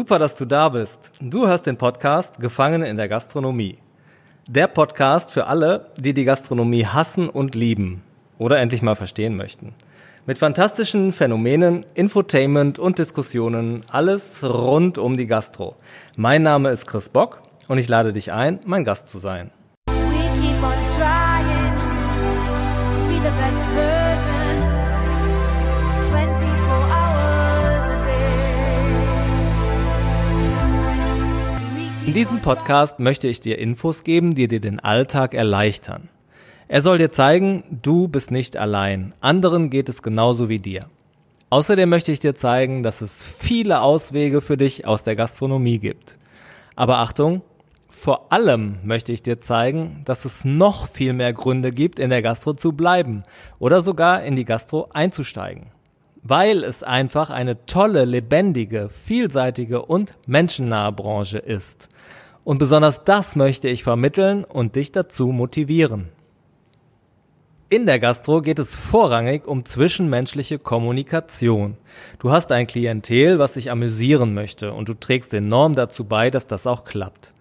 Super, dass du da bist. Du hörst den Podcast Gefangene in der Gastronomie. Der Podcast für alle, die die Gastronomie hassen und lieben oder endlich mal verstehen möchten. Mit fantastischen Phänomenen, Infotainment und Diskussionen, alles rund um die Gastro. Mein Name ist Chris Bock und ich lade dich ein, mein Gast zu sein. In diesem Podcast möchte ich dir Infos geben, die dir den Alltag erleichtern. Er soll dir zeigen, du bist nicht allein. Anderen geht es genauso wie dir. Außerdem möchte ich dir zeigen, dass es viele Auswege für dich aus der Gastronomie gibt. Aber Achtung, vor allem möchte ich dir zeigen, dass es noch viel mehr Gründe gibt, in der Gastro zu bleiben oder sogar in die Gastro einzusteigen. Weil es einfach eine tolle, lebendige, vielseitige und menschennahe Branche ist. Und besonders das möchte ich vermitteln und dich dazu motivieren. In der Gastro geht es vorrangig um zwischenmenschliche Kommunikation. Du hast ein Klientel, was sich amüsieren möchte und du trägst enorm dazu bei, dass das auch klappt.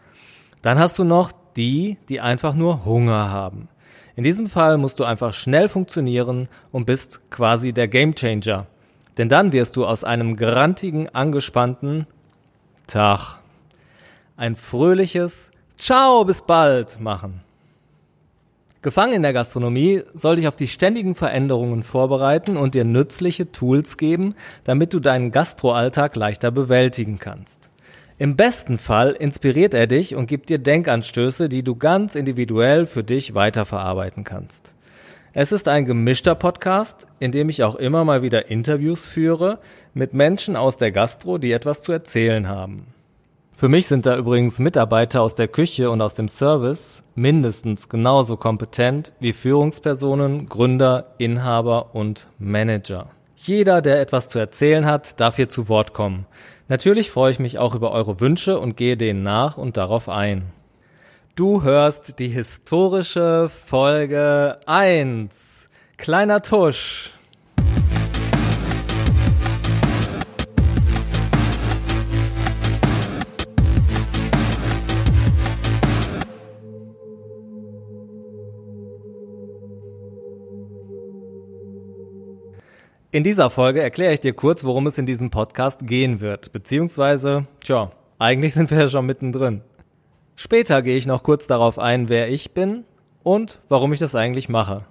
Dann hast du noch die, die einfach nur Hunger haben. In diesem Fall musst du einfach schnell funktionieren und bist quasi der Gamechanger. Denn dann wirst du aus einem grantigen, angespannten Tag ein fröhliches Ciao, bis bald machen. Gefangen in der Gastronomie soll dich auf die ständigen Veränderungen vorbereiten und dir nützliche Tools geben, damit du deinen Gastroalltag leichter bewältigen kannst. Im besten Fall inspiriert er dich und gibt dir Denkanstöße, die du ganz individuell für dich weiterverarbeiten kannst. Es ist ein gemischter Podcast, in dem ich auch immer mal wieder Interviews führe mit Menschen aus der Gastro, die etwas zu erzählen haben. Für mich sind da übrigens Mitarbeiter aus der Küche und aus dem Service mindestens genauso kompetent wie Führungspersonen, Gründer, Inhaber und Manager. Jeder, der etwas zu erzählen hat, darf hier zu Wort kommen. Natürlich freue ich mich auch über eure Wünsche und gehe denen nach und darauf ein. Du hörst die historische Folge 1. Kleiner Tusch. In dieser Folge erkläre ich dir kurz, worum es in diesem Podcast gehen wird, beziehungsweise, tja, eigentlich sind wir ja schon mittendrin. Später gehe ich noch kurz darauf ein, wer ich bin und warum ich das eigentlich mache.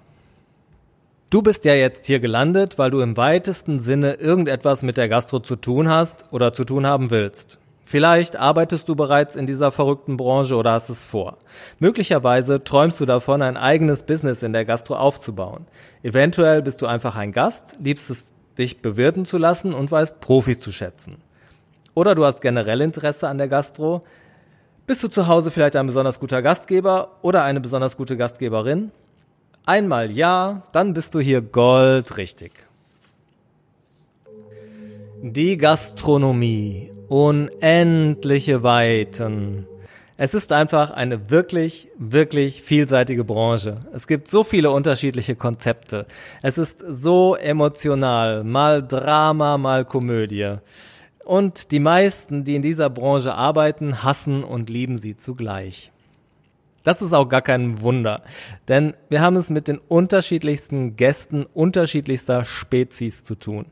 Du bist ja jetzt hier gelandet, weil du im weitesten Sinne irgendetwas mit der Gastro zu tun hast oder zu tun haben willst. Vielleicht arbeitest du bereits in dieser verrückten Branche oder hast es vor. Möglicherweise träumst du davon, ein eigenes Business in der Gastro aufzubauen. Eventuell bist du einfach ein Gast, liebst es, dich bewirten zu lassen und weißt Profis zu schätzen. Oder du hast generell Interesse an der Gastro. Bist du zu Hause vielleicht ein besonders guter Gastgeber oder eine besonders gute Gastgeberin? Einmal ja, dann bist du hier goldrichtig. Die Gastronomie. Unendliche Weiten. Es ist einfach eine wirklich, wirklich vielseitige Branche. Es gibt so viele unterschiedliche Konzepte. Es ist so emotional, mal Drama, mal Komödie. Und die meisten, die in dieser Branche arbeiten, hassen und lieben sie zugleich. Das ist auch gar kein Wunder, denn wir haben es mit den unterschiedlichsten Gästen unterschiedlichster Spezies zu tun.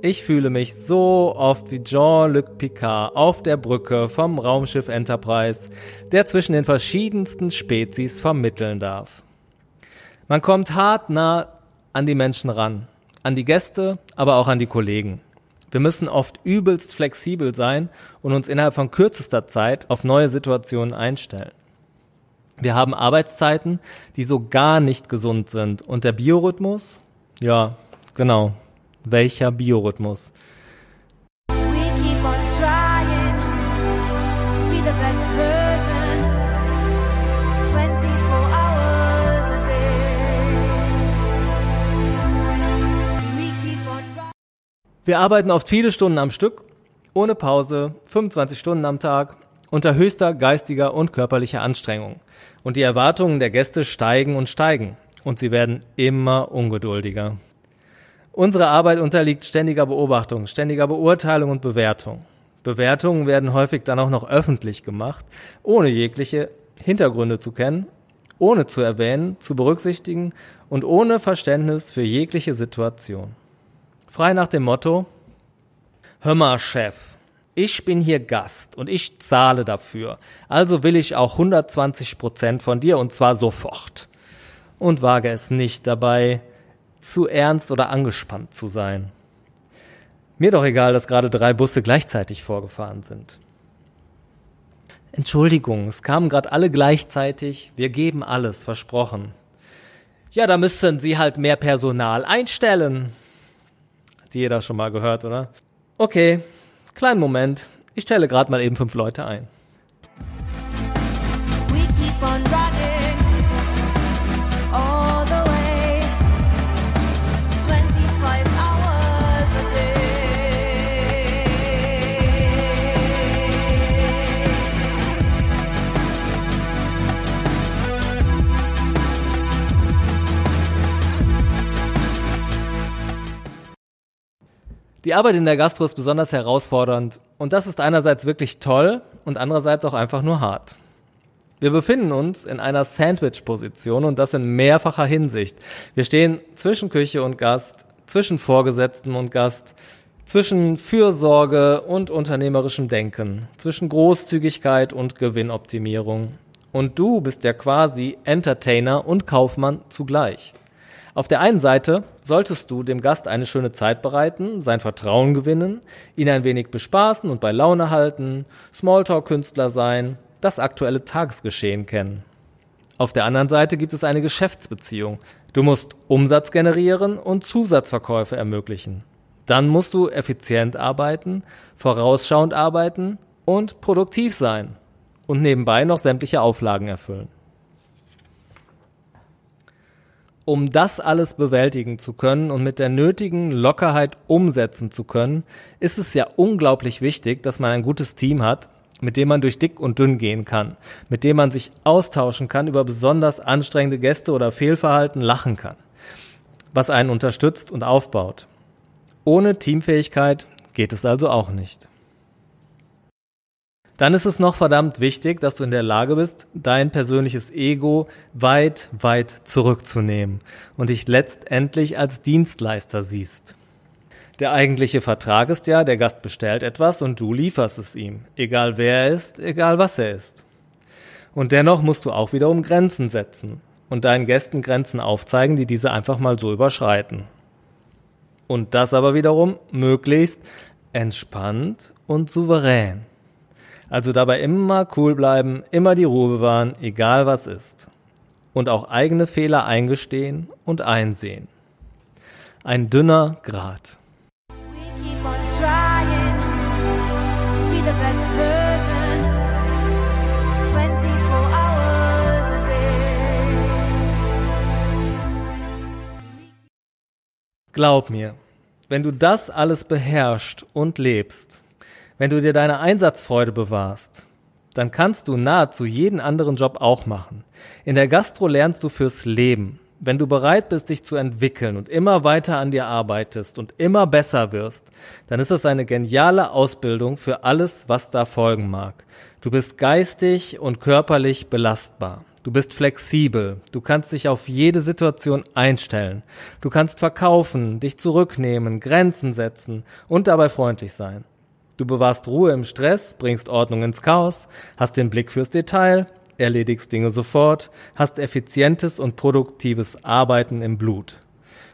Ich fühle mich so oft wie Jean-Luc Picard auf der Brücke vom Raumschiff Enterprise, der zwischen den verschiedensten Spezies vermitteln darf. Man kommt hart nah an die Menschen ran, an die Gäste, aber auch an die Kollegen. Wir müssen oft übelst flexibel sein und uns innerhalb von kürzester Zeit auf neue Situationen einstellen. Wir haben Arbeitszeiten, die so gar nicht gesund sind. Und der Biorhythmus? Ja, genau. Welcher Biorhythmus? We keep on trying to be the best version. 24 hours a day. We keep on trying. Wir arbeiten oft viele Stunden am Stück, ohne Pause, 25 Stunden am Tag, unter höchster geistiger und körperlicher Anstrengung. Und die Erwartungen der Gäste steigen und steigen. Und sie werden immer ungeduldiger. Unsere Arbeit unterliegt ständiger Beobachtung, ständiger Beurteilung und Bewertung. Bewertungen werden häufig dann auch noch öffentlich gemacht, ohne jegliche Hintergründe zu kennen, ohne zu erwähnen, zu berücksichtigen und ohne Verständnis für jegliche Situation. Frei nach dem Motto, Hör mal, Chef, ich bin hier Gast und ich zahle dafür, also will ich auch 120 Prozent von dir und zwar sofort. Und wage es nicht dabei, zu ernst oder angespannt zu sein. Mir doch egal, dass gerade drei Busse gleichzeitig vorgefahren sind. Entschuldigung, es kamen gerade alle gleichzeitig. Wir geben alles, versprochen. Ja, da müssten Sie halt mehr Personal einstellen. Hat jeder schon mal gehört, oder? Okay, kleinen Moment. Ich stelle gerade mal eben fünf Leute ein. Die Arbeit in der Gastro ist besonders herausfordernd und das ist einerseits wirklich toll und andererseits auch einfach nur hart. Wir befinden uns in einer Sandwich-Position und das in mehrfacher Hinsicht. Wir stehen zwischen Küche und Gast, zwischen Vorgesetzten und Gast, zwischen Fürsorge und unternehmerischem Denken, zwischen Großzügigkeit und Gewinnoptimierung. Und du bist ja quasi Entertainer und Kaufmann zugleich. Auf der einen Seite solltest du dem Gast eine schöne Zeit bereiten, sein Vertrauen gewinnen, ihn ein wenig bespaßen und bei Laune halten, Smalltalk-Künstler sein, das aktuelle Tagesgeschehen kennen. Auf der anderen Seite gibt es eine Geschäftsbeziehung. Du musst Umsatz generieren und Zusatzverkäufe ermöglichen. Dann musst du effizient arbeiten, vorausschauend arbeiten und produktiv sein und nebenbei noch sämtliche Auflagen erfüllen. Um das alles bewältigen zu können und mit der nötigen Lockerheit umsetzen zu können, ist es ja unglaublich wichtig, dass man ein gutes Team hat, mit dem man durch dick und dünn gehen kann, mit dem man sich austauschen kann, über besonders anstrengende Gäste oder Fehlverhalten lachen kann, was einen unterstützt und aufbaut. Ohne Teamfähigkeit geht es also auch nicht. Dann ist es noch verdammt wichtig, dass du in der Lage bist, dein persönliches Ego weit, weit zurückzunehmen und dich letztendlich als Dienstleister siehst. Der eigentliche Vertrag ist ja, der Gast bestellt etwas und du lieferst es ihm, egal wer er ist, egal was er ist. Und dennoch musst du auch wiederum Grenzen setzen und deinen Gästen Grenzen aufzeigen, die diese einfach mal so überschreiten. Und das aber wiederum möglichst entspannt und souverän. Also dabei immer cool bleiben, immer die Ruhe bewahren, egal was ist. Und auch eigene Fehler eingestehen und einsehen. Ein dünner Grat. We keep on trying to be the best version. 24 hours a day. Glaub mir, wenn du das alles beherrschst und lebst, wenn du dir deine Einsatzfreude bewahrst, dann kannst du nahezu jeden anderen Job auch machen. In der Gastro lernst du fürs Leben. Wenn du bereit bist, dich zu entwickeln und immer weiter an dir arbeitest und immer besser wirst, dann ist es eine geniale Ausbildung für alles, was da folgen mag. Du bist geistig und körperlich belastbar. Du bist flexibel. Du kannst dich auf jede Situation einstellen. Du kannst verkaufen, dich zurücknehmen, Grenzen setzen und dabei freundlich sein. Du bewahrst Ruhe im Stress, bringst Ordnung ins Chaos, hast den Blick fürs Detail, erledigst Dinge sofort, hast effizientes und produktives Arbeiten im Blut.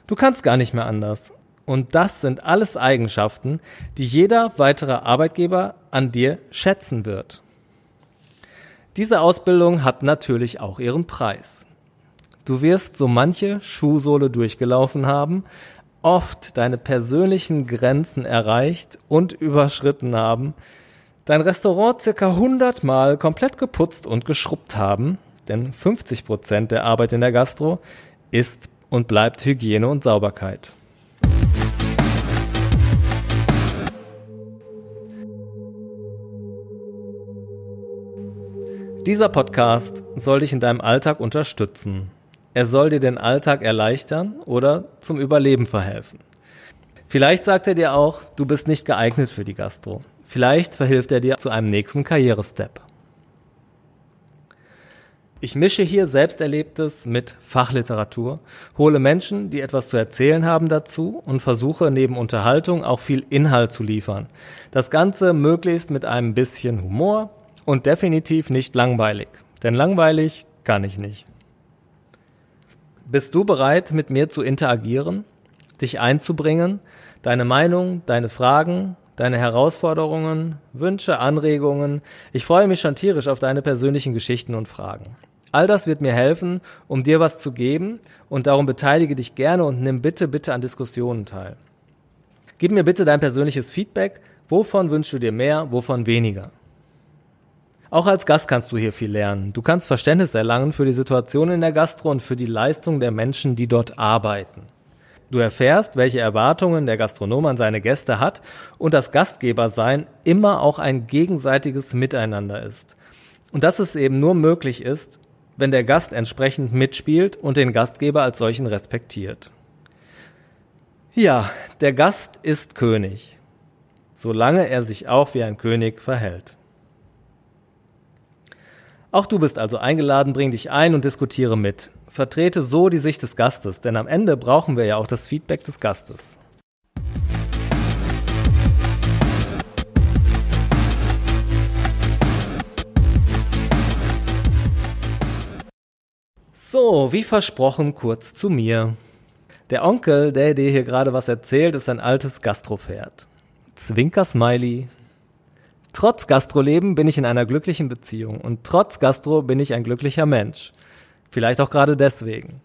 Du kannst gar nicht mehr anders. Und das sind alles Eigenschaften, die jeder weitere Arbeitgeber an dir schätzen wird. Diese Ausbildung hat natürlich auch ihren Preis. Du wirst so manche Schuhsohle durchgelaufen haben, oft deine persönlichen Grenzen erreicht und überschritten haben, dein Restaurant circa 100 Mal komplett geputzt und geschrubbt haben, denn 50 Prozent der Arbeit in der Gastro ist und bleibt Hygiene und Sauberkeit. Dieser Podcast soll dich in deinem Alltag unterstützen. Er soll dir den Alltag erleichtern oder zum Überleben verhelfen. Vielleicht sagt er dir auch, du bist nicht geeignet für die Gastro. Vielleicht verhilft er dir zu einem nächsten Karrierestep. Ich mische hier Selbsterlebtes mit Fachliteratur, hole Menschen, die etwas zu erzählen haben dazu und versuche neben Unterhaltung auch viel Inhalt zu liefern. Das Ganze möglichst mit einem bisschen Humor und definitiv nicht langweilig. Denn langweilig kann ich nicht. Bist du bereit, mit mir zu interagieren, dich einzubringen, deine Meinung, deine Fragen, deine Herausforderungen, Wünsche, Anregungen? Ich freue mich schon tierisch auf deine persönlichen Geschichten und Fragen. All das wird mir helfen, um dir was zu geben und darum beteilige dich gerne und nimm bitte, bitte an Diskussionen teil. Gib mir bitte dein persönliches Feedback. Wovon wünschst du dir mehr, wovon weniger? Auch als Gast kannst du hier viel lernen. Du kannst Verständnis erlangen für die Situation in der Gastro und für die Leistung der Menschen, die dort arbeiten. Du erfährst, welche Erwartungen der Gastronom an seine Gäste hat und dass Gastgebersein immer auch ein gegenseitiges Miteinander ist. Und dass es eben nur möglich ist, wenn der Gast entsprechend mitspielt und den Gastgeber als solchen respektiert. Ja, der Gast ist König, solange er sich auch wie ein König verhält. Auch du bist also eingeladen, bring dich ein und diskutiere mit. Vertrete so die Sicht des Gastes, denn am Ende brauchen wir ja auch das Feedback des Gastes. So, wie versprochen, kurz zu mir. Der Onkel, der dir hier gerade was erzählt, ist ein altes Gastropferd. Zwinker-Smiley. Trotz Gastroleben bin ich in einer glücklichen Beziehung und trotz Gastro bin ich ein glücklicher Mensch. Vielleicht auch gerade deswegen.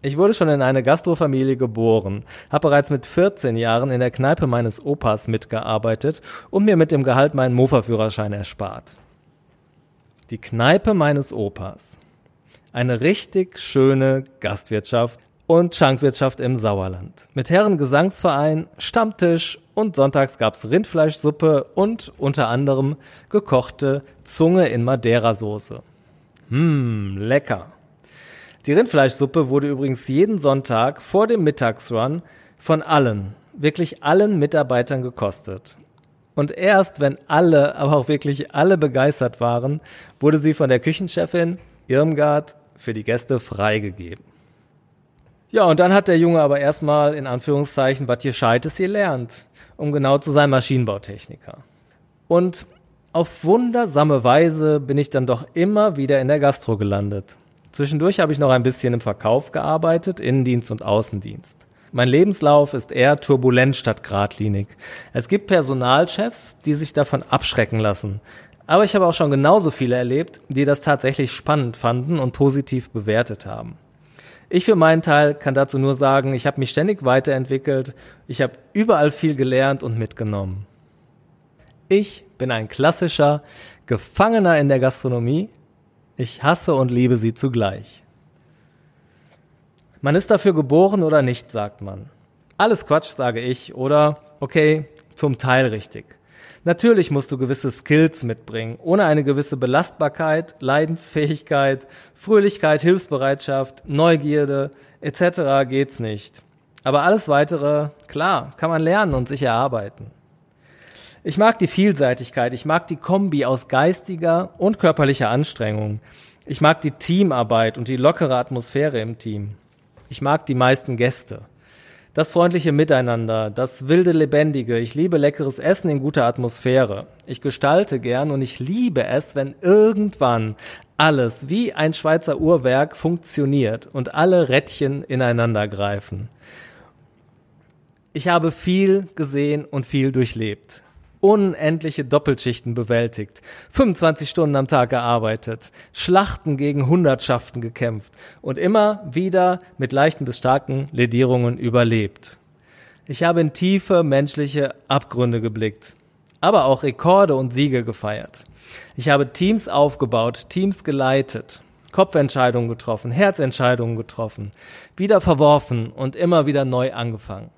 Ich wurde schon in eine Gastrofamilie geboren, habe bereits mit 14 Jahren in der Kneipe meines Opas mitgearbeitet und mir mit dem Gehalt meinen Mofa-Führerschein erspart. Die Kneipe meines Opas. Eine richtig schöne Gastwirtschaft und Schankwirtschaft im Sauerland. Mit Herrengesangsverein, Stammtisch und sonntags gab's Rindfleischsuppe und unter anderem gekochte Zunge in Madeira-Soße. Hm, lecker. Die Rindfleischsuppe wurde übrigens jeden Sonntag vor dem Mittagsrun von allen, wirklich allen Mitarbeitern gekostet. Und erst wenn alle, aber auch wirklich alle begeistert waren, wurde sie von der Küchenchefin Irmgard für die Gäste freigegeben. Ja, und dann hat der Junge aber erstmal in Anführungszeichen was Gescheites gelernt, um genau zu sein Maschinenbautechniker. Und auf wundersame Weise bin ich dann doch immer wieder in der Gastro gelandet. Zwischendurch habe ich noch ein bisschen im Verkauf gearbeitet, Innendienst und Außendienst. Mein Lebenslauf ist eher turbulent statt geradlinig. Es gibt Personalchefs, die sich davon abschrecken lassen, aber ich habe auch schon genauso viele erlebt, die das tatsächlich spannend fanden und positiv bewertet haben. Ich für meinen Teil kann dazu nur sagen, ich habe mich ständig weiterentwickelt, ich habe überall viel gelernt und mitgenommen. Ich bin ein klassischer Gefangener in der Gastronomie. Ich hasse und liebe sie zugleich. Man ist dafür geboren oder nicht, sagt man. Alles Quatsch, sage ich, oder okay, zum Teil richtig. Natürlich musst du gewisse Skills mitbringen. Ohne eine gewisse Belastbarkeit, Leidensfähigkeit, Fröhlichkeit, Hilfsbereitschaft, Neugierde etc. geht's nicht. Aber alles weitere, klar, kann man lernen und sich erarbeiten. Ich mag die Vielseitigkeit, ich mag die Kombi aus geistiger und körperlicher Anstrengung. Ich mag die Teamarbeit und die lockere Atmosphäre im Team. Ich mag die meisten Gäste das freundliche Miteinander, das wilde Lebendige. Ich liebe leckeres Essen in guter Atmosphäre. Ich gestalte gern und ich liebe es, wenn irgendwann alles wie ein Schweizer Uhrwerk funktioniert und alle Rädchen ineinander greifen. Ich habe viel gesehen und viel durchlebt unendliche Doppelschichten bewältigt, 25 Stunden am Tag gearbeitet, Schlachten gegen Hundertschaften gekämpft und immer wieder mit leichten bis starken Ledierungen überlebt. Ich habe in tiefe menschliche Abgründe geblickt, aber auch Rekorde und Siege gefeiert. Ich habe Teams aufgebaut, Teams geleitet, Kopfentscheidungen getroffen, Herzentscheidungen getroffen, wieder verworfen und immer wieder neu angefangen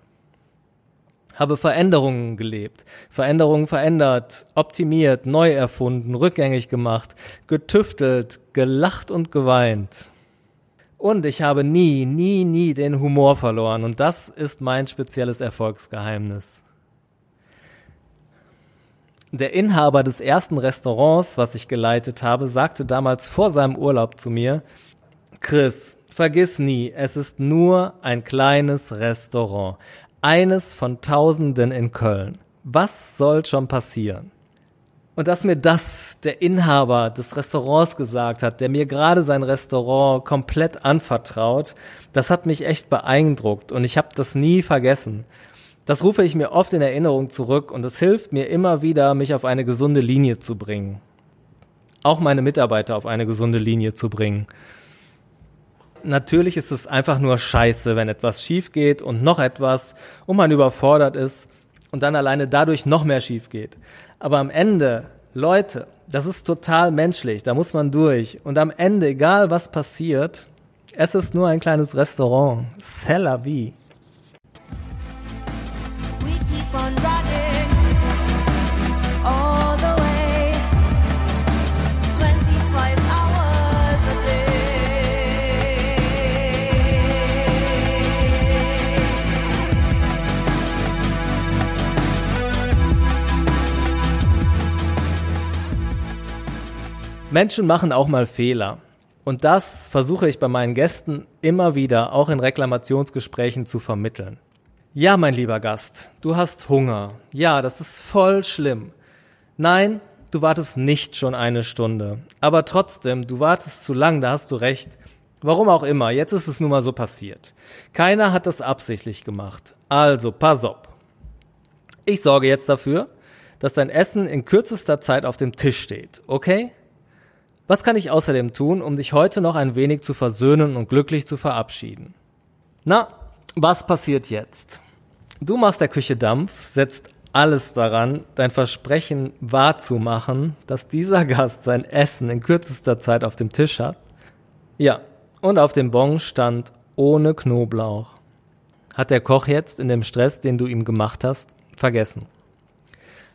habe Veränderungen gelebt, Veränderungen verändert, optimiert, neu erfunden, rückgängig gemacht, getüftelt, gelacht und geweint. Und ich habe nie, nie, nie den Humor verloren und das ist mein spezielles Erfolgsgeheimnis. Der Inhaber des ersten Restaurants, was ich geleitet habe, sagte damals vor seinem Urlaub zu mir, Chris, vergiss nie, es ist nur ein kleines Restaurant. Eines von Tausenden in Köln. Was soll schon passieren? Und dass mir das der Inhaber des Restaurants gesagt hat, der mir gerade sein Restaurant komplett anvertraut, das hat mich echt beeindruckt und ich habe das nie vergessen. Das rufe ich mir oft in Erinnerung zurück und es hilft mir immer wieder, mich auf eine gesunde Linie zu bringen. Auch meine Mitarbeiter auf eine gesunde Linie zu bringen. Natürlich ist es einfach nur scheiße, wenn etwas schief geht und noch etwas und man überfordert ist und dann alleine dadurch noch mehr schief geht. Aber am Ende, Leute, das ist total menschlich, da muss man durch. Und am Ende, egal was passiert, es ist nur ein kleines Restaurant. C'est la vie. Menschen machen auch mal Fehler. Und das versuche ich bei meinen Gästen immer wieder, auch in Reklamationsgesprächen zu vermitteln. Ja, mein lieber Gast, du hast Hunger. Ja, das ist voll schlimm. Nein, du wartest nicht schon eine Stunde. Aber trotzdem, du wartest zu lang, da hast du recht. Warum auch immer, jetzt ist es nun mal so passiert. Keiner hat das absichtlich gemacht. Also, pass auf. Ich sorge jetzt dafür, dass dein Essen in kürzester Zeit auf dem Tisch steht, okay? Was kann ich außerdem tun, um dich heute noch ein wenig zu versöhnen und glücklich zu verabschieden? Na, was passiert jetzt? Du machst der Küche Dampf, setzt alles daran, dein Versprechen wahrzumachen, dass dieser Gast sein Essen in kürzester Zeit auf dem Tisch hat. Ja, und auf dem Bon stand ohne Knoblauch. Hat der Koch jetzt in dem Stress, den du ihm gemacht hast, vergessen.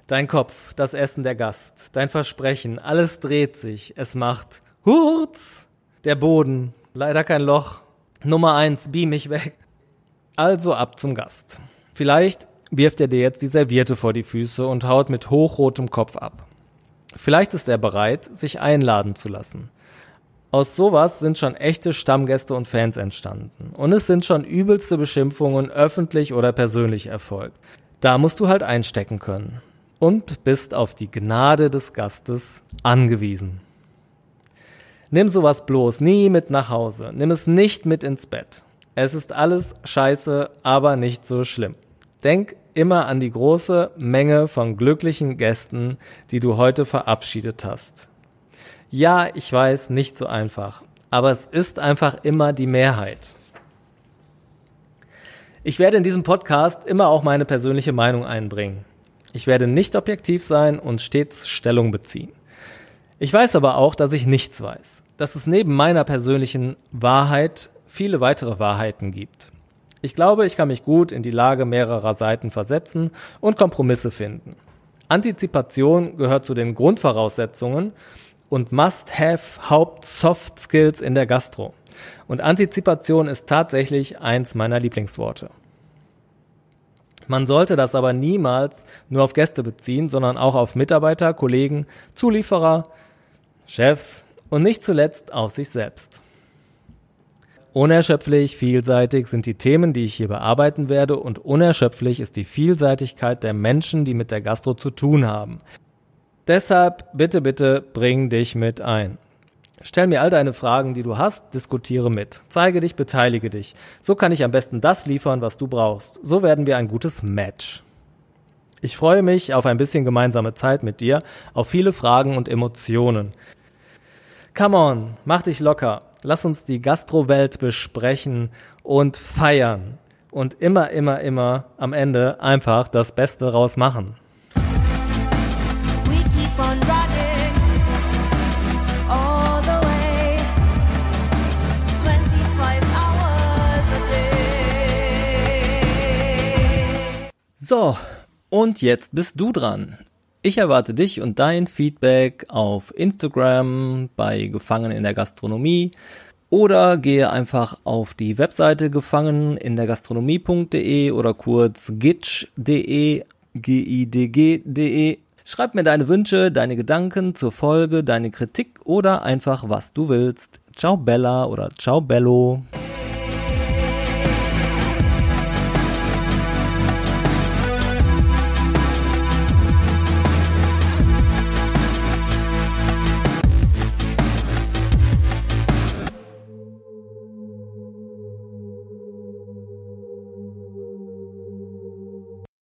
Dein Kopf, das Essen der Gast, dein Versprechen, alles dreht sich, es macht Hurz! Der Boden, leider kein Loch. Nummer eins, beam mich weg. Also ab zum Gast. Vielleicht wirft er dir jetzt die Serviette vor die Füße und haut mit hochrotem Kopf ab. Vielleicht ist er bereit, sich einladen zu lassen. Aus sowas sind schon echte Stammgäste und Fans entstanden. Und es sind schon übelste Beschimpfungen öffentlich oder persönlich erfolgt. Da musst du halt einstecken können. Und bist auf die Gnade des Gastes angewiesen. Nimm sowas bloß nie mit nach Hause. Nimm es nicht mit ins Bett. Es ist alles scheiße, aber nicht so schlimm. Denk immer an die große Menge von glücklichen Gästen, die du heute verabschiedet hast. Ja, ich weiß, nicht so einfach, aber es ist einfach immer die Mehrheit. Ich werde in diesem Podcast immer auch meine persönliche Meinung einbringen. Ich werde nicht objektiv sein und stets Stellung beziehen. Ich weiß aber auch, dass ich nichts weiß, dass es neben meiner persönlichen Wahrheit viele weitere Wahrheiten gibt. Ich glaube, ich kann mich gut in die Lage mehrerer Seiten versetzen und Kompromisse finden. Antizipation gehört zu den Grundvoraussetzungen und Must-Have Haupt-Soft Skills in der Gastro. Und Antizipation ist tatsächlich eins meiner Lieblingsworte. Man sollte das aber niemals nur auf Gäste beziehen, sondern auch auf Mitarbeiter, Kollegen, Zulieferer, Chefs und nicht zuletzt auf sich selbst. Unerschöpflich, vielseitig sind die Themen, die ich hier bearbeiten werde und unerschöpflich ist die Vielseitigkeit der Menschen, die mit der Gastro zu tun haben. Deshalb bitte, bitte bring dich mit ein. Stell mir all deine Fragen, die du hast, diskutiere mit. Zeige dich, beteilige dich. So kann ich am besten das liefern, was du brauchst. So werden wir ein gutes Match. Ich freue mich auf ein bisschen gemeinsame Zeit mit dir, auf viele Fragen und Emotionen. Come on, mach dich locker. Lass uns die Gastrowelt besprechen und feiern. Und immer, immer, immer am Ende einfach das Beste rausmachen. So, und jetzt bist du dran. Ich erwarte dich und dein Feedback auf Instagram bei Gefangen in der Gastronomie oder gehe einfach auf die Webseite gefangen in der Gastronomie.de oder kurz gitsch.de, g-i-d-g.de. Schreib mir deine Wünsche, deine Gedanken zur Folge, deine Kritik oder einfach was du willst. Ciao Bella oder ciao Bello.